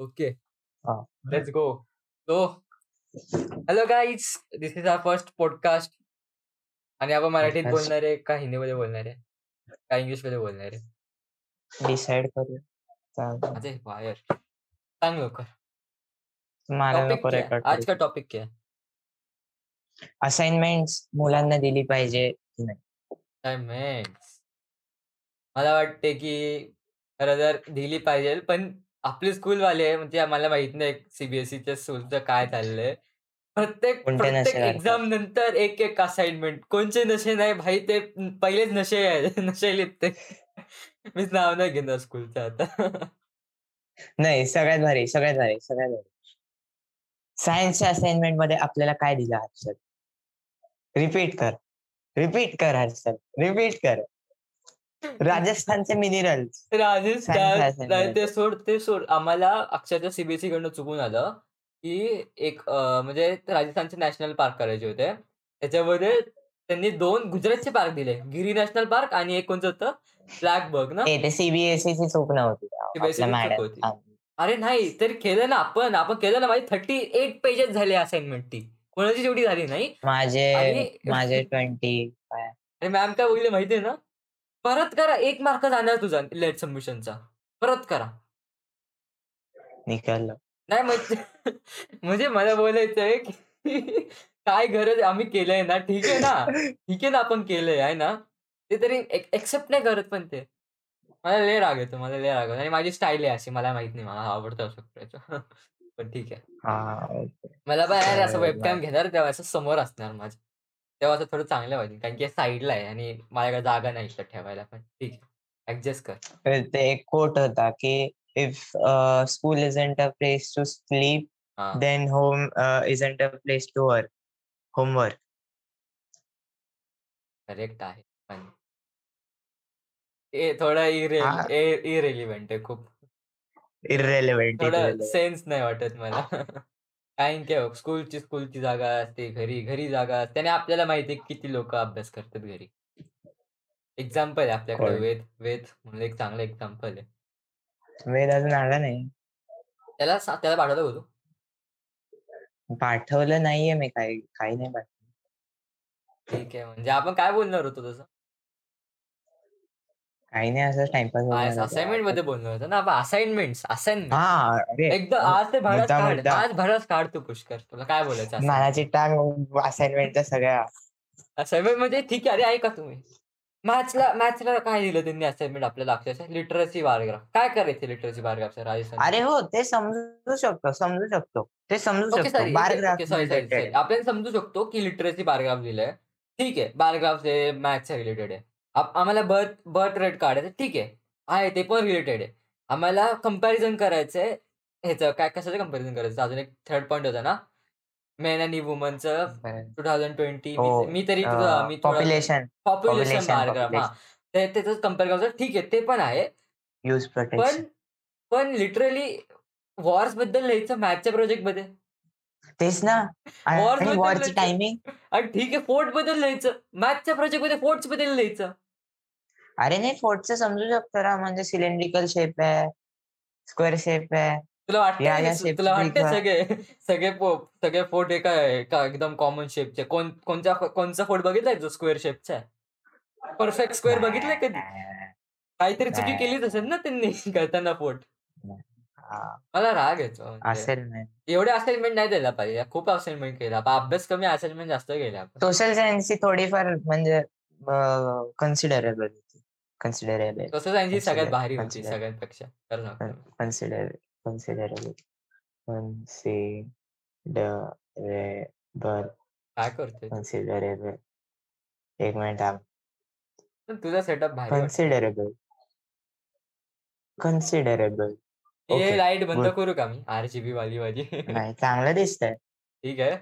Okay. हा. Let's go तो hello guys this is our first podcast आणि आपण मराठीत Podcast. बोलणार आहे का हिंदीमध्ये बोलणार आहे का इंग्लिशमध्ये बोलणार आहे? डिसाइड करू चालतंय. अरे वायर सांग लवकर. मला टॉपिक नको क्या? रेकॉर्ड आज का टॉपिक क्या? असाइनमेंट्स मुलांना दिली पाहिजे की नाही? असाइनमेंट्स मला वाटते की खरं तर दिली पाहिजे पण आपले स्कूलवाले म्हणजे मला माहीत नाही सीबीएसईच्या स्कूलचं काय चाललंय. प्रत्येक कोणते नशे? एक्झाम नंतर एक एक असाइनमेंट. कोणचे नशे नाही भाई ते पहिलेच नशे आहे नशे लिहिते मीच नाव नाही घेणार स्कूलचं आता. नाही सगळ्यात भारी सगळ्यात भारी सगळ्यात भारी. सायन्सच्या असाइनमेंटमध्ये आपल्याला काय दिलं हर्षद? रिपीट कर. रिपीट कर हर्षद. रिपीट कर. राजस्थानचे मिनरल्स राजस्थान. ते सोड ते सोड. आम्हाला अक्षरशः सीबीएसई कडनं चुकून आलं की एक म्हणजे राजस्थानचे नॅशनल पार्क करायचे होते. त्याच्यामध्ये त्यांनी दोन गुजरातचे पार्क दिले. गिरी नॅशनल पार्क आणि एक कोणतं होतं? ब्लॅक बर्ग ना? ते सीबीएसई ची चूक नव्हती. मॅडम होती. अरे नाही तर केलं ना आपण. आपण केलं ना माझी थर्टी एट पेजेस झाले असाइनमेंट ती. कोणाची जेवढी झाली नाही. माझे माझे ट्वेंटी मॅम काय बोलले माहितीये ना? परत करा एक मार्क जाणार तुझा लेट सबमिशनचा परत करा. निकल नाही म्हणजे म्हणजे मला बोलायचंय की काय गरज आम्ही केलंय ना ठीक आहे ना? ठीक आहे ना आपण केलंय आहे ना? ते तरी एक्सेप्ट नाही करत पण ते. मला लय राग येतो मला लय राग आणि माझी स्टाईल आहे अशी मला माहीत नाही मला आवडतं असं करायचं पण ठीक आहे. हा मला पण यार असं वेबकॅम. घेणार तेव्हा असं समोर असणार माझ्या तेव्हा असं थोडं चांगलं पाहिजे कारण की साईडला आहे आणि माझ्याकडे जागा नाही इथं ठेवायला पण. ठीक आहे. ऍडजस्ट कर. तर ते एक कोट होता की if school isn't a place to sleep हा. Then home isn't a place to work homework correct आहे. पण ए थोडं हा. इरेलिव्हेंट आहे खूप. इरेलिव्हेंट थोडं सेन्स नाही वाटत मला. कारण की बघ, स्कूलची स्कूलची जागा असते घरी घरी जागा असते. आणि आपल्याला माहिती आहे किती लोक अभ्यास करतात घरी. एक्झाम्पल आहे आपल्याकडे? वेद वेद म्हणून एक चांगलं एक्झाम्पल आहे. वेद अजून आला नाही. त्याला सा- त्याला पाठवलं होतो पाठवलं नाहीये मी काही काही नाही पाठवलं. ठीक आहे. म्हणजे आपण काय बोलणार होतो तसं? काही नाही असं टाइमपास असाइनमेंटमध्ये बोलणार होतो ना आपण असाइनमेंट असाइनमेंट हा अरे एकदा आज ते मुद्दा- काढ. आज काढ तू पुष्कर. तुला काय बोलायचं? मनाची टांग असाइनमेंटच्या सगळ्या. असाइनमेंट म्हणजे ठीक आहे अरे ऐका तुम्ही. मॅथ्सला मॅथ्सला काय दिलं त्यांनी असाइनमेंट आपल्याला अक्षरशः? लिटरसी बायोग्राफ काय करायचे लिटरसी बायोग्राफ राजस्थान? अरे हो ते समजू शकतो समजू शकतो. ते समजू शकतो आपण समजू शकतो की लिटरसी बायोग्राफ दिलंय ठीक आहे बायोग्राफ हे मॅथ्स रिलेटेड आहे. आप- आम्हाला बर्थ बर्थ रेट काढायचं ठीक आहे. आहे ते पण रिलेटेड आहे. आम्हाला कंपॅरिझन करायचंय. ह्याचं काय कशाचं कंपॅरिझन करायचं? अजून एक थर्ड पॉईंट होता ना? मेन आणि वुमनचं टू थाउजंड ट्वेंटी मी तरी मी पॉप्युलेशन पॉप्युलेशन त्याचं कंपेअर करायचं. ठीक आहे ते पण आहे. पण पण लिटरली वॉर्सबद्दल लिहायचं मॅथच्या प्रोजेक्टमध्ये. तेच ना. आणि वॉरची. टायमिंग आणि ठीक आहे फोर्टबद्दल लिहायचं. मॅथच्या प्रोजेक्टमध्ये फोर्ट्सबद्दल लिहायचं. अरे नाही फोर्टचं समजू शकतो ना. म्हणजे सिलेंड्रिकल शेप आहे स्क्वेअर शेप आहे तुला वाटतं तुला वाटतं सगळे सगळे सगळे फोर्ट एका एका एकदम कॉमन शेपचे कोण कोणचा कोणचा फोर्ट बघितलाय जो स्क्वेअर शेपचा आहे? परफेक्ट स्क्वेअर बघितलाय कधी? काहीतरी चुकी. केलीच असेल ना त्यांनी करताना फोर्ट मला राग येतो नाही एवढे असाइनमेंट नाही द्यायला पाहिजे खूप असाइनमेंट केला अभ्यास कमी असाइनमेंट जास्त केला सोशल सायन्सची थोडीफार म्हणजे कन्सिडरेबल कन्सिडरेबल तसं त्यांची सगळ्यात भारी होती consider. सगळ्यांपेक्षा. कन्सिडर कन्सिडरेबल कन्सिडरेबल काय करतोय कन्सिडरेबल एक मिनिट तुझा सेटअप भारी. कन्सिडरेबल कन्सिडरेबल हे लाइट बंद. करू का मी? आरजीबी वाली माझी नाही चांगलं दिसतंय. ठीक आहे.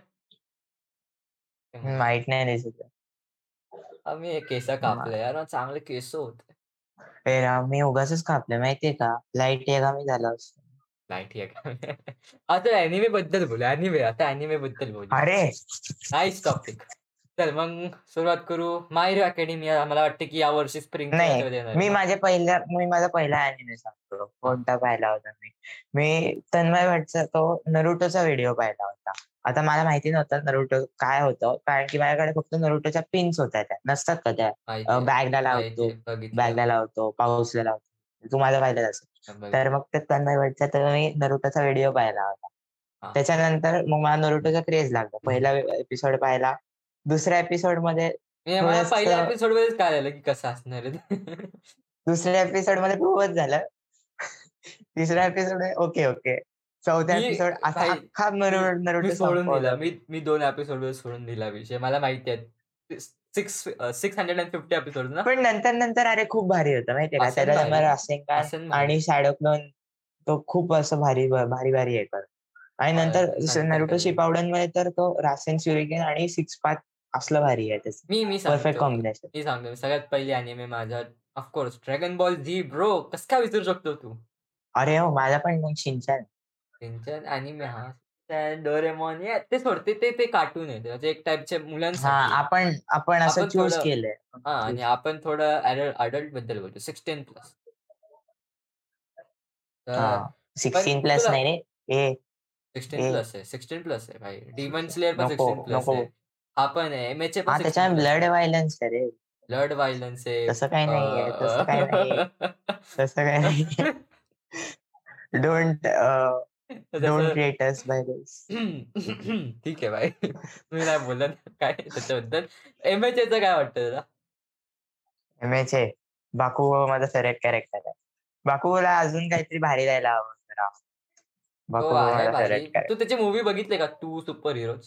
माहीत नाही दिसत आम्ही हे केस कापले यार चांगले केस होते. मी उगाच कापलं माहितीये का? लाइट येगामी झाला असतो. लाइट का आता अॅनिमे बद्दल बोलू अॅनिमे आता अॅनिमे बद्दल बोलू. अरे! नाईस टॉपिक चल मग सुरुवात करू. माय हिरो अकॅडमी मला वाटतं की यावर्षी स्प्रिंगच्या नाही, ह्याच्यामध्ये येणार आहे मी? माझ्या पहिल्या मी माझा पहिला अॅनिमे सांगतो. कोणता पाहिला होता मी. मी तन्मय भट्टचा तो नरुटोचा व्हिडिओ पाहिला होता. आता मला माहिती नव्हतं नरुटो काय होतं. कारण की माझ्याकडे फक्त नरुटोच्या पिन्स होत्या त्या. नसतात का त्या. बॅगला लावतो. बॅगला लावतो, पाऊचला लावतो. तू माझा पाहिलाच असेल. तर मग ते तन्मय भट्टचा तर मी नरुटोचा व्हिडिओ पाहिला होता. त्याच्यानंतर मग मला नरुटोचा क्रेझ लागला. पहिला एपिसोड पाहिला. दुसऱ्या एपिसोडमध्ये मी मला पहिल्या थोडंसं एपिसोडमध्येच कळालं की कसं असणार आहे. दुसऱ्या एपिसोडमध्ये प्रूव्हच झालं. तिसऱ्या एपिसोड ओके, ओके. चौथा एपिसोड असा अख्खा नरुटो सोडून दिला. मी मी 2 एपिसोडमध्ये सोडून दिला विषय. मला माहिती आहे. सिक्स अ, 650 एपिसोड्स ना? पण नंतर-नंतर अरे खूप भारी होतं माहितीये का. त्याला भारी. भारी. आणि शॅडो क्लोन तो खूप असं भारी भारी-भारी हे करतो. आणि नंतर नंतर नरुटो काय? शिपाउडनमध्ये तर तो रासेन शुरिकेन आणि सिक्स पाथ असलं भारी आहे त्याचं. मी मी परफेक्ट. कॉम्बिनेशन. मी सांगतो. सगळ्यात पहिली अॅनिमे माझा of course Dragon Ball Z bro कसं काय विसरू शकतो तू? अरे हो, माझा पण मग शिनचॅन. शिनचॅन अॅनिमे हां. डोरेमॉन ते सोड. ते ते कार्टून आहे. म्हणजे एक टाइपच्या हां, मुलांसाठी. आपण आपण असं चूज थोडं केलंय. हां आणि आपण थोडं अडल्ट अडल्टबद्दल बोलतो. 16 प्लस. 16 प्लस नाही रे. ए 16 ए प्लस आहे. 16 प्लस आहे भाई. डिमन स्लेयर पण 16 प्लस. आहे. पण आहे. एमएचए पण 16 त्याच्यात प्लस ब्लड. व्हायलन्स रे. ब्लड व्हायलन्स आहे. तसं काही नाहीये, तसं अ, काही नाहीये. तसं काही नाहीये. Don't don't rate us by this. ठीक आहे भाई. मी नाही बोलत काय त्याच्याबद्दल. एमएचएचं काय वाटतं तुला? एमएचए बाकुगो माझा फेव्हरेट कॅरेक्टर आहे. बाकुगोला अजून काहीतरी भारी द्यायला हवं जरा. तो. फेव्हरेट तू. त्याचे मूव्ही बघितले का? 2 सुपर हिरोज?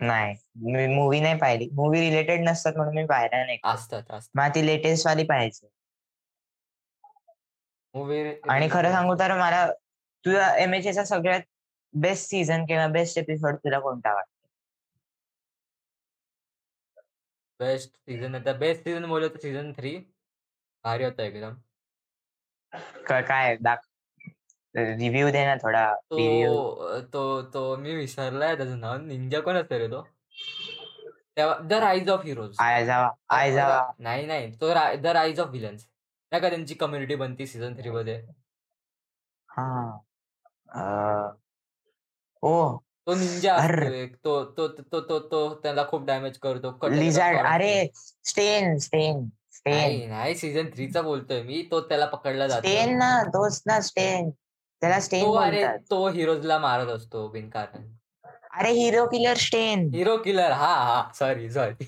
नाही. मी मूव्ही नाही पाहिली. मूव्ही रिलेटेड नसतात म्हणून मी पाहिल्या नाही. असतात, असतात. मला ती लेटेस्ट वाली पाहायची. मूव्ही आणि खरं सांगू. तर मला तुझा एमएचएचा सगळ्यात बेस्ट सीझन किंवा बेस्ट एपिसोड तुला कोणता वाटतो? बेस्ट सीझन आता बेस्ट सीझन बोललं तर सीझन 3 भारी होता एकदम. काय दाख रिव्ह्यू दे ना थोडा रिव्ह्यू. तो तो तो मी विसरलाय त्याचं नाव. निंजा कोण असतं रे तो? तेव्हा द राईज ऑफ हिरोज. रा आयजावा. नाही, नाही. तो द राईज ऑफ व्हिलन्स. नाही का त्यांची कम्युनिटी बनती सीझन 3 मध्ये. हां. ओह! तो निंजा असतो अर्र! एक. तो तो तो तो तो त्याला खूप डॅमेज करतो. लिझार्ड अरे. Stain, Stain, Stain. नाही. सीझन 3 चा बोलतोय मी. तो त्याला पकडला जातो. स्टेन ना, तोच ना स्टेन. त्याला स्टेन तो अरे. तो हिरोजला मारत असतो बिनकारण. अरे hero killer Stain. Hero killer हां, हां. Sorry, sorry.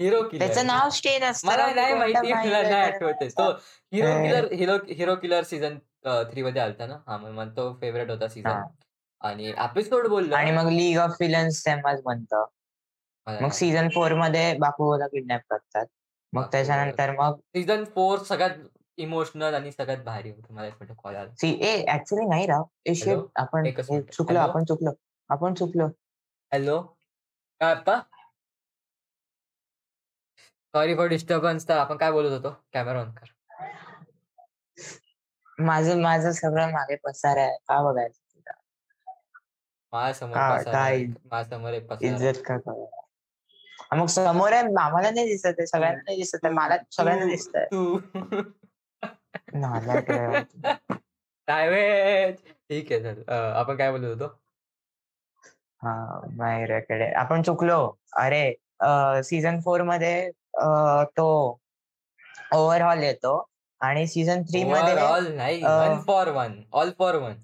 Hero killer. त्याचं नाव स्टेन असतं मला. नाही माहिती. मला नाही आठवत? तो hero killer hero hero killer season 3 मध्ये आला ना. हां, मग तो फेव्हरेट होता सीझन. आणि एपिसोड बोललं आणि मग लीग ऑफ विलन्स तेव्हाच बनतं. मला मग सीझन 4 मध्ये बाकुगोला किडनॅप करतात. मग त्याच्यानंतर मग सीझन 4 सगळ्यात इमोशनल आणि सगळ्यात भारी होतं. मला एक मिनिट कॉल आला. सी ए ॲक्चुअली नाही राव. ए शिट? आपण एकच मिनिट. चुकलो? आपण चुकलो. आपण चुकलो. हॅलो? काय आप्पा? Sorry for disturbance. तर आपण काय बोलत होतो? कॅमेरा ऑन कर. माझं माझं सगळं मागे पसारा आहे. का बघायचं तुला? माझ्यासमोर का पसारा काय आहे. माझ्यासमोर एक पसारा आहे. इज्जत का करायला? मग समोर आहे आम्हाला नाही दिसत आहे. सगळ्यांना नाही दिसत आहे. मला सगळ्यांना तू दिसतंय. तू. नालायक रे तू. सॅवेज. ठीक आहे चल. अ, आपण काय बोलत होतो? हां, माहिराकडे आपण चुकलो. अरे सीझन 4 मध्ये अ, तो ओव्हरहॉल येतो आणि सीझन 3 मध्ये ओव्हरऑल नाही. अ, one for one. All for one.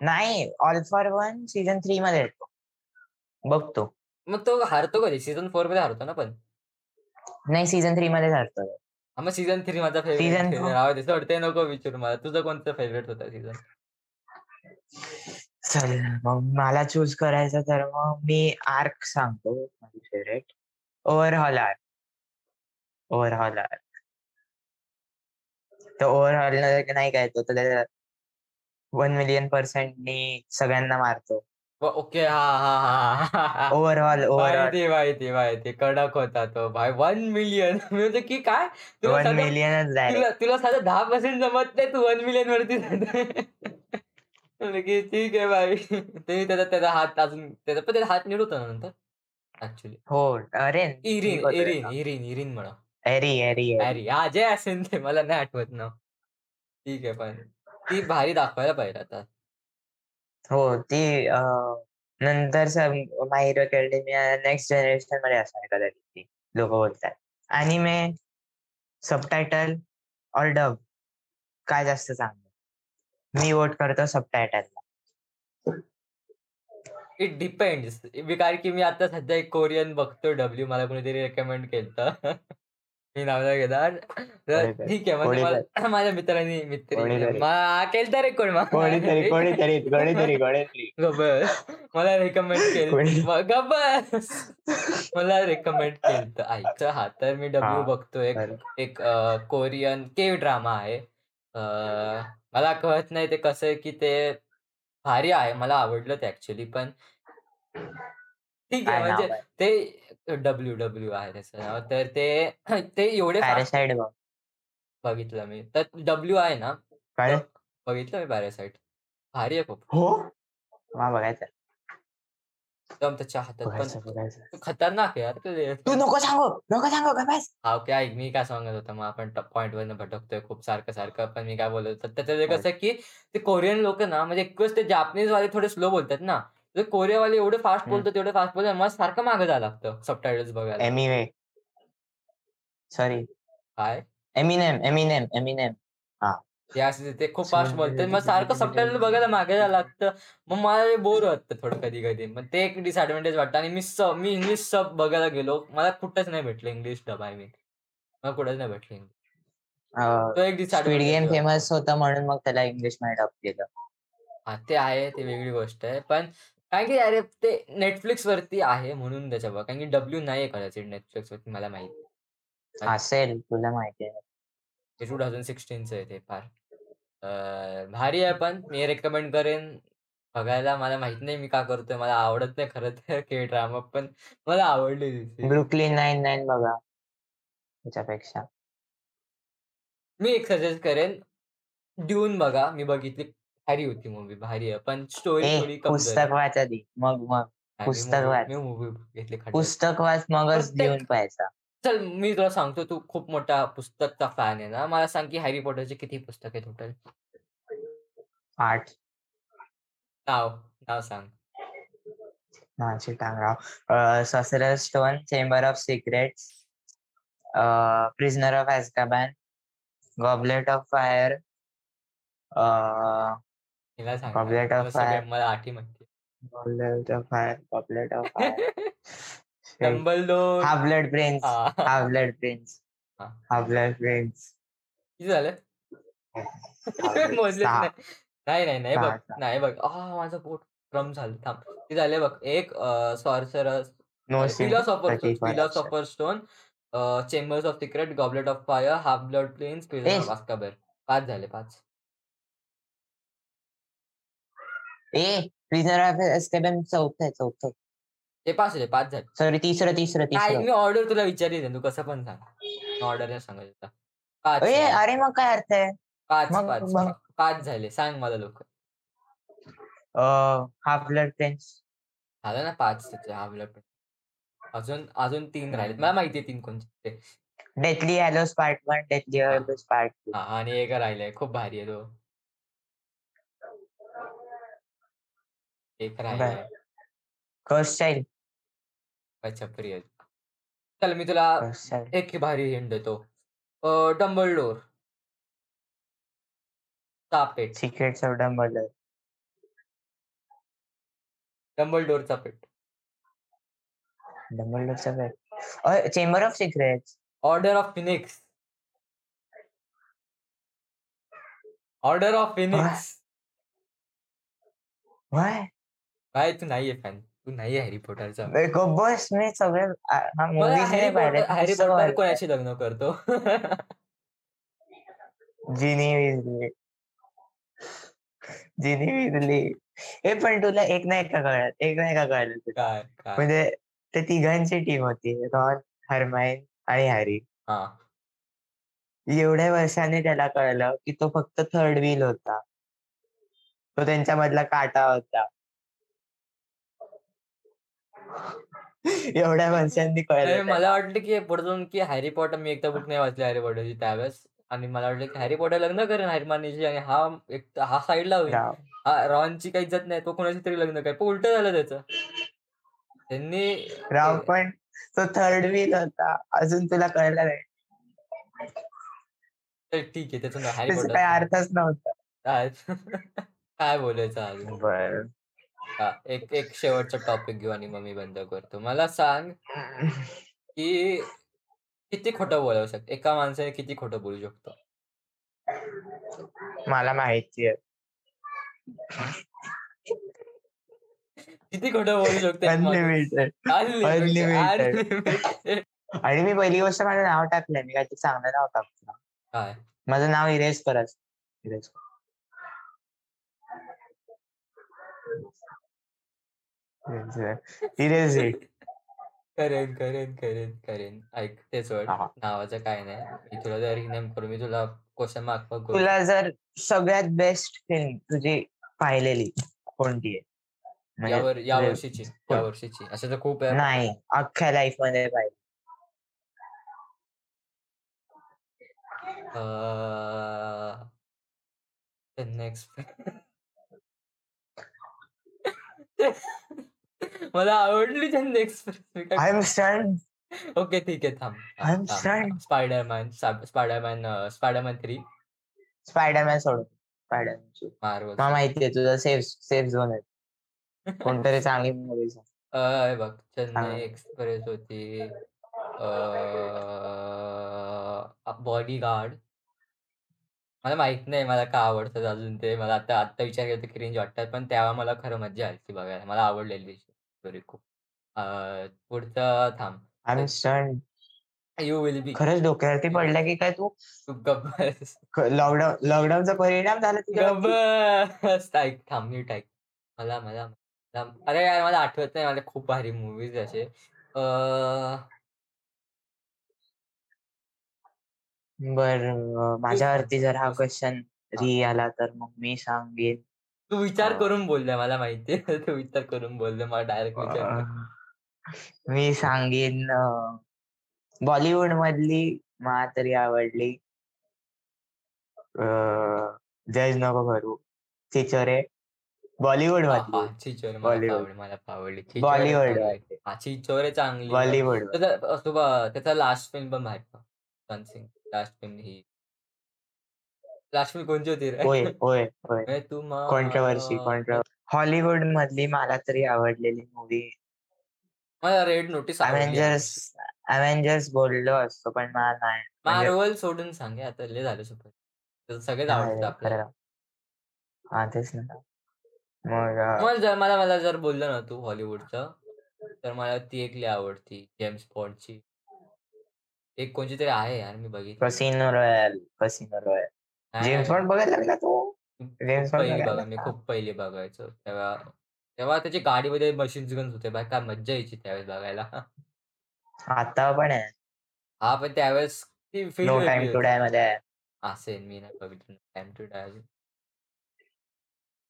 नाही. ऑल फॉर वन सीझन 3 मध्ये येतो. बघ तो. मग तो हारतो कधी? सीझन 4 मध्ये हारतो ना पण? नाही सीझन 3 मध्येच हारतो. मग सीझन 3 माझा फेव्हरेट सीझन सीझन. 4 राहू दे. सोड ते नको विचारू मला. तुझं कोणतं फेव्हरेट होता सीझन? चल मग मला चूज करायचं तर मग मी आर्क सांगतो माझी favourite. Overhaul arc. Overhaul arc. तो ओव्हरहॉल नाही काय तो 1 मिलियन पर्सेंटनी सगळ्यांना मारतो. ओके. हां, हां, हां, ओव्हरहॉल. माहिती, माहिती, माहिती. कडक होता तो भाई 1 मिलियन म्हणजे की काय? तुला 1 साधं मिलियनच तुला डायरेक्ट. तुला साधं 10% जमत नाही. तू 1 मिलियन वरती. म्हणलं की ठीक आहे भाई. ते त्याचा त्याचा हात अजून त्याचा पण त्याचा हात नीट होता ना नंतर? ऍक्च्युली हो अरे इरिन ठीक होतं इरिन त्याचं. इरिन इरिन म्हणा एरी एरी एरी अरे हा जे असेल ते मला नाही आठवत ना ठीक आहे पण ती भारी दाखवायला पाहिजे आता हो ती अं, नंतर माय हिरो अकॅडमिया नेक्स्ट जनरेशनमध्ये असणार कदाचित ती. लोक बोलतात. अॅनिमे सबटायटल और डब काय जास्त चांगलं? मी वोट करतो सबटायटलला इट डिपेंड्स कारण की मी आता सध्या एक कोरियन बघतो डब्ल्यू मला कोणीतरी रेकमेंड केलं मी नाव नाही घेणार तर ठीक आहे म्हणजे. मला माझ्या मित्रांनी मित्र. केलं रे कोण? कोणीतरी कोणीतरी कोणीतरी मला रेकमेंड केलं. गबस मला रेकमेंड केलं आईचं हा तर मी डब्ल्यू बघतो एक. एक कोरियन के ड्रामा आहे मला कळत नाही ते कसं आहे की ते भारी आहे. मला आवडलं ते ऍक्च्युली पण. ठीक आहे. काय म्हणजे? ते डब्ल्यू डब्ल्यू आहे त्याचं नाव तर ते ते एवढे बघ. बघितलं मी. तर डब्ल्यू आहे ना? काय? बघितलं मी पॅरासाइट. भारी आहे खूप. हो? बघायचं हातात पण खतरनाक आहे यार ते नको सांगू नको सांगू का बस. हा ऐक मी काय सांगत होतो मग आपण पॉईंट वर भटकतोय खूप सारखं सारखं पण मी काय बोलत होतो त्याचं कसं की ते कोरियन लोक ना म्हणजे ते जापनीज वाले थोडे स्लो बोलतात ना कोरियावाले एवढे फास्ट हम्म. बोलतात एवढे फास्ट बोलतात मला सारखं मागे जायला लागतं सबटायटल्स बघायला. एमिवे सॉरी काय? एमिनेम एमिनेम एमिनेम ते असे ते खूप फास्ट बोलतात. मग सारखं सबटायटल बघायला मागे जायला लागतं. मग मला बोर वाटतं थोडं कधी कधी. मग ते एक डिसएडव्हान्टेज वाटतं. आणि मी सब मी इंग्लिश सब बघायला गेलो मला कुठंच नाही भेटलं इंग्लिश डब आय मीन मला कुठंच नाही भेटलं English. तो एक डिसएडव्हान्टेज गेम फेमस होता म्हणून मग त्याला इंग्लिशमध्ये डब केलं. हा ते आहे ते वेगळी गोष्ट आहे. पण कारण की अरे ते नेटफ्लिक्स वरती आहे म्हणून त्याच्या बघ. कारण की डब्ल्यू नाही आहे कदाचित नेटफ्लिक्स वरती मला माहिती. असेल तुला माहिती आहे. टू थाउजंड सिक्स्टीनचं आहे ते फार. भारी आहे पण. मी रेकमेंड करेन. बघायला मला माहीत नाही मी का करतोय. मला आवडत नाही खरं तर के ड्रामा पण मला आवडली ती ब्रुकलिन नाईन नाईन बघा. त्याच्यापेक्षा. मी एक सजेस्ट करेन. ड्यून बघा. मी बघितली. भारी होती मूवी भारी आहे. पण स्टोरी ए थोडी कमजोर पुस्तक आहे. वाच आधी. मग मग. पुस्तक वाच. मी मूवी घेतली खड्ड्यात. पुस्तक वाच मगच प्रत्येक- देऊन पाहायचा. चल मी तुला सांगतो तू खूप मोठा पुस्तकचा फॅन आहे ना. मला सांग की हॅरी पॉटरचे किती पुस्तक आहे टोटल आठ. नाव नाव सांग. माझी टांगराव ससर Stone Chamber of Secrets Prisoner of Azkaban Goblet of Fire हिला सांग Goblet मला of सगळे- Fire. मला आठी माहिती Goblet of Fire Goblet of Fire हा ब्लड प्रिन्स हा. ब्लड प्रिन्स हा. हा ब्लड प्रिन्स किती झालं? मोजलेच सहा. नाही. नाही नाही नाही बघ सहा, सहा. नाही बघ. आ माझं पोट क्रम झालं. थांब. किती झाले बघ एक Sorcerer's no Philosopher Philosopher Stone Chambers of Secret Goblet of Fire Half Blood Prince Prisoner. Of Azkaban पाच झाले पाच. ए प्रिझनर ऑफ ॲझकाबॅन चौथं आहे चौथं. ते पाच झाले पाच झाले. सॉरी तिसरं तिसरं तिसरं. मी ऑर्डर तुला विचारली तू कसं पण सांग. ऑर्डर नाही सांगायचं पाच ए. अरे मग काय अर्थ आहे? पाच मग- पाच मग- पाच झाले. सांग मला लोक हा ब्लड प्रिन्स झालं ना पाच त्याचे हा ब्लड अजून अजून तीन राहिले मला माहिती आहे तीन कोणते ते. Deathly Hallows part one Deathly Hallows part two हा आणि एक राहिलंय. खूप भारी आहे तो. एक राहिलंय कर्स चाइल्ड छपरी आहे चल मी तुला चाइल्ड एक भारी हिंट देतो. Dumbledore pet secrets of Dumbledore dumbbell डोरचा पेट. डंबलडोरचा काय Chamber of Secrets Order of Phoenix Order of Phoenix why काय तू नाहीये फॅन तू नाहीये हॅरी पॉटरचा बस मी सगळे हॅरी नाही पॉटर. कोणाशी लग्न करतो? जिनी विजली. जिनी विजली. हे पण तुला एक नाही का कळत एक नाही का काय काय? म्हणजे ते तिघांची टीम होती रॉन हरमाइन आणि हॅरी. हा. एवढ्या वर्षाने त्याला कळलं की तो फक्त थर्ड व्हील होता. तो त्यांच्या मधला काटा होता. एवढ्या नाही, कळलं मला. वाटलं की पुढे जाऊन की हॅरी पॉटर मी एकदा बुक नाही वाचली हॅरी पॉटरची त्यावेळेस. आणि मला वाटलं की हॅरी पॉटर लग्न करेन हरमानीशी आणि हा एक हा साईडला होईल. हा रॉनची काही इज्जत नाही तो कोणाशी तरी लग्न काय पण उलट झालं त्याचं. त्यांनी राव पण तो थर्ड व्हील होता. अजून तुला कळलं नाही. तर ठीक आहे त्याचं हॅरी पॉटर अर्थच नव्हता. काय? काय बोलायचं अजून? बर. हा, एक एक शेवटचा टॉपिक घेऊ आणि मग मी बंद करतो. मला सांग की किती खोटं बोलावू शकतो? एका माणसाने किती खोटं बोलू शकतो? मला माहिती आहे. किती खोटं बोलू शकतो एक माणूस? अनलिमिटेड. आणि मी पहिली गोष्ट माझं नाव टाकलंय. मी काहीतरी चांगलं नाव टाकतो काय? माझं नाव इरेज करच इरेज. करेन करेन करेन करेन. ऐक तेच सोड. हा. नावाचं काय नाही. मी तुला जर रिनेम करू मी तुला क्वेश्चन मार्क पण करू तुला जर सगळ्यात बेस्ट फिल्म तुझी पाहिलेली कोणती आहे? म्हणजे यावर या तुझे- वर्षीची या वर्षीची. असं तर खूप आहे. नाही अख्ख्या लाईफमध्ये पाहिजे नेक्स्ट मला आवडली Chennai express I am stun okay ठीक आहे थांब I'm stunned. Spiderman Spiderman Spiderman three Spiderman सोडून स्पायडरमॅन मार्वल मला माहितीये तुझा सेफ सेफ झोन आहे कोणतरी चांगली मूवी हे बघ चेन्नई. एक्सप्रेस होती बॉडी गार्ड मला माहीत नाही मला का आवडतात अजून ते. मला आता आता विचार केला तर क्रिंज वाटतात पण तेव्हा मला खरं मजा आली ती बघायला. मला आवडलेली स्टोरी खूप. अ, पुढचं थांब. यू विल बी खरंच डोक्यावरती पडला की काय तू? तू गब्बस लॉकडाऊन लॉकडाऊनचा परिणाम झाला तुझ्यावरती? गब्बस ऐक थांब नीट ऐक. मला मला मला- अरे यार मला आठवत नाही. मला खूप भारी मूवीज असे. अ, बर माझ्यावरती जर हा क्वेश्चन री आला तर मग मी सांगेन. तू विचार करून बोललाय मला माहितीये तू विचार करून बोलले मला डायरेक्ट विचार मी सांगेन बॉलिवूड मधली मला तरी आवडली जज नको करू. चिचोरे बॉलिवूड मधली चिचोरे बॉलिवूड. मला आवडली. बॉलिवूड चिचोरे चांगली बॉलिवूड त्याचा लास्ट फिल्म पण माहीत लास्ट फिल्म ही. लास्ट फिल्म कोणती होती रे? होय होय होय. मैं तुम्हारा- कॉन्ट्रोवर्सी कॉन्ट्रोवर्सी हॉलिवूड मधली मला तरी आवडलेली मूवी. मला रेड नोटीस अव्हेंजर्स अव्हेंजर्स बोललो असतो पण मला नाही. म्हणजे- मार्वल सोडून सांगे आता लय झालं सुपर सगळेच आवडतं आपल्याला. हा तेच ना. मग जर मला मला जर बोललं ना तू हॉलिवूडचं तर मला ती एक लय आवडती जेम्स बॉन्डची. एक कोणची तरी आहे यार मी बघितली. Casino royale casino royale. James Bond बघायला लागला तू? जेम्स बॉन्ड पहिली बघायला बघा मी लागला. खूप पहिली बघायचो. तेव्हा तेव्हा त्याची गाडीमध्ये मशीन्स गन्स होते बाय काय मज्जा यायची त्यावेळेस बघायला. आता पण आहे. हा पण त्यावेळेस ती फील नो टाइम टू डायमध्ये आहे. असेल मी नाही बघितलं टाइम टू डाय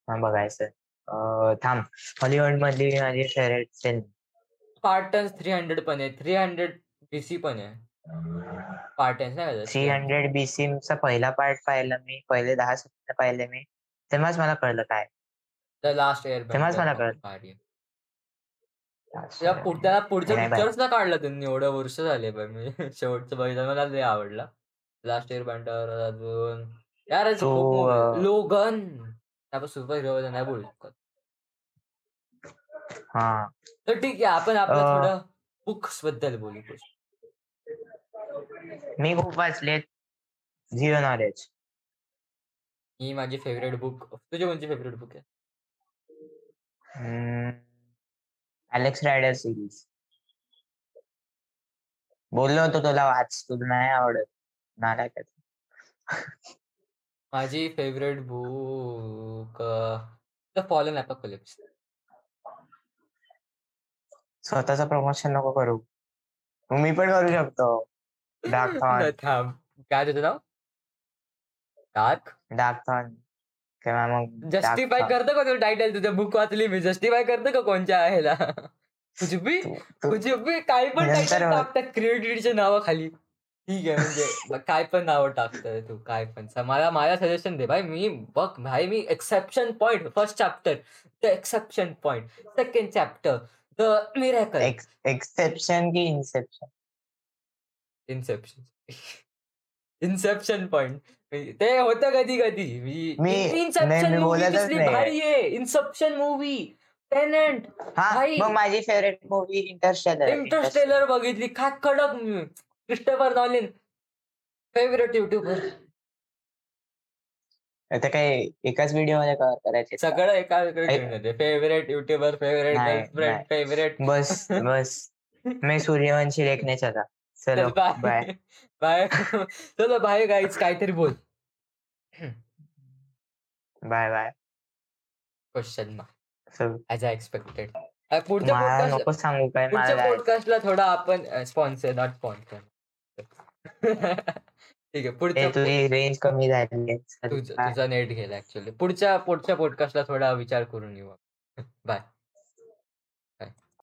हा बघायचं. अं, थांब. हॉलिवूड मधली माझी favourite film Spartans three hundred पण आहे. थ्री हंड्रेड बीसी पण आहे. स्पार्टन्स नाही का थ्री हंड्रेड चा पहिला पार्ट पाहिला मी पहिले दहा सेकंद पाहिले मी तेव्हाच मला कळलं काय. द लास्ट एअर तेव्हाच मला कळलं. त्या पुढ- त्याला पुढचा नाही बाई. पिक्चरच ना काढला त्यांनी एवढं वर्ष झाले पण मी. शेवटचं बघितलं मला लय आवडला. लास्ट इयर बँटर अजून. यार तो. अं, लोगन. आपण सुपर हिरो नाही बोलू शकत. हा. तर ठीक आहे आपण आपलं थोडं बुक्सबद्दल बोलू मी खूप वाचले झिरो नॉलेज. ही माझी फेवरेट बुक तुझी कोणची फेवरेट बुक आहे? अलेक्स रायडर सिरीज बोललो होतो तुला वाच तुला नाही आवडत. तू. माझी favourite book the fallen apocalypse स्वतःचं प्रमोशन नको करू. मी पण करू शकतो. डार्क थांब काय तुझं नाव डार्क डार्क थॉन किंवा मग जस्टिफाय करतो का तू टायटल तुझं? बुक वाचली मी. जस्टिफाय करतो का कोणच्या ह्याला? कुछ भी कुछ भी काही पण टायटल. टाकतात क्रिएटिव्हिटीच्या नावाखाली. ठीक आहे म्हणजे काय पण नावं टाकतोय तू काय पण. मला माझ्या सजेशन दे. भाई मी बघ भाई मी exception point first chapter the exception point second chapter the miracle exception की इन्सेप्शन इन्सेप्शन इन्सेप्शन पॉइंट ते होतं कधी कधी मी- इन्सेप्शन मूवी. भारी आहे. Inception movie tenet. मग माझी फेवरेट मूवी इंटरस्टेलर इंटरस्टेलर बघितली. काय कडक. क्रिस्टोफर नॉलिन फेवरेट युट्यूबर आता काय एकाच व्हिडिओमध्ये कव्हर करायचे? सगळं एका फेवरेट युट्यूबर फेवरेट. फेवरेट बस बस. मैं सूर्यवंशी देखने चला बाय बाय बाय चलो बाय गाईज काहीतरी बोल. बाय बाय क्वेश्चन ना ॲज आय एक्सपेक्टेड पुढच्या नको सांगू काय पुढच्या मला पॉडकास्टला थोडा आपण स्पॉन्सर नॉट स्पॉन्सर ठीक आहे पुढच्या तुझी रेंज कमी झाली आहे. चल, तुझ- bye. तुझा नेट गेला ऍक्च्युली पुढच्या पुढच्या पॉडकास्टला थोडा विचार करून येऊ बाय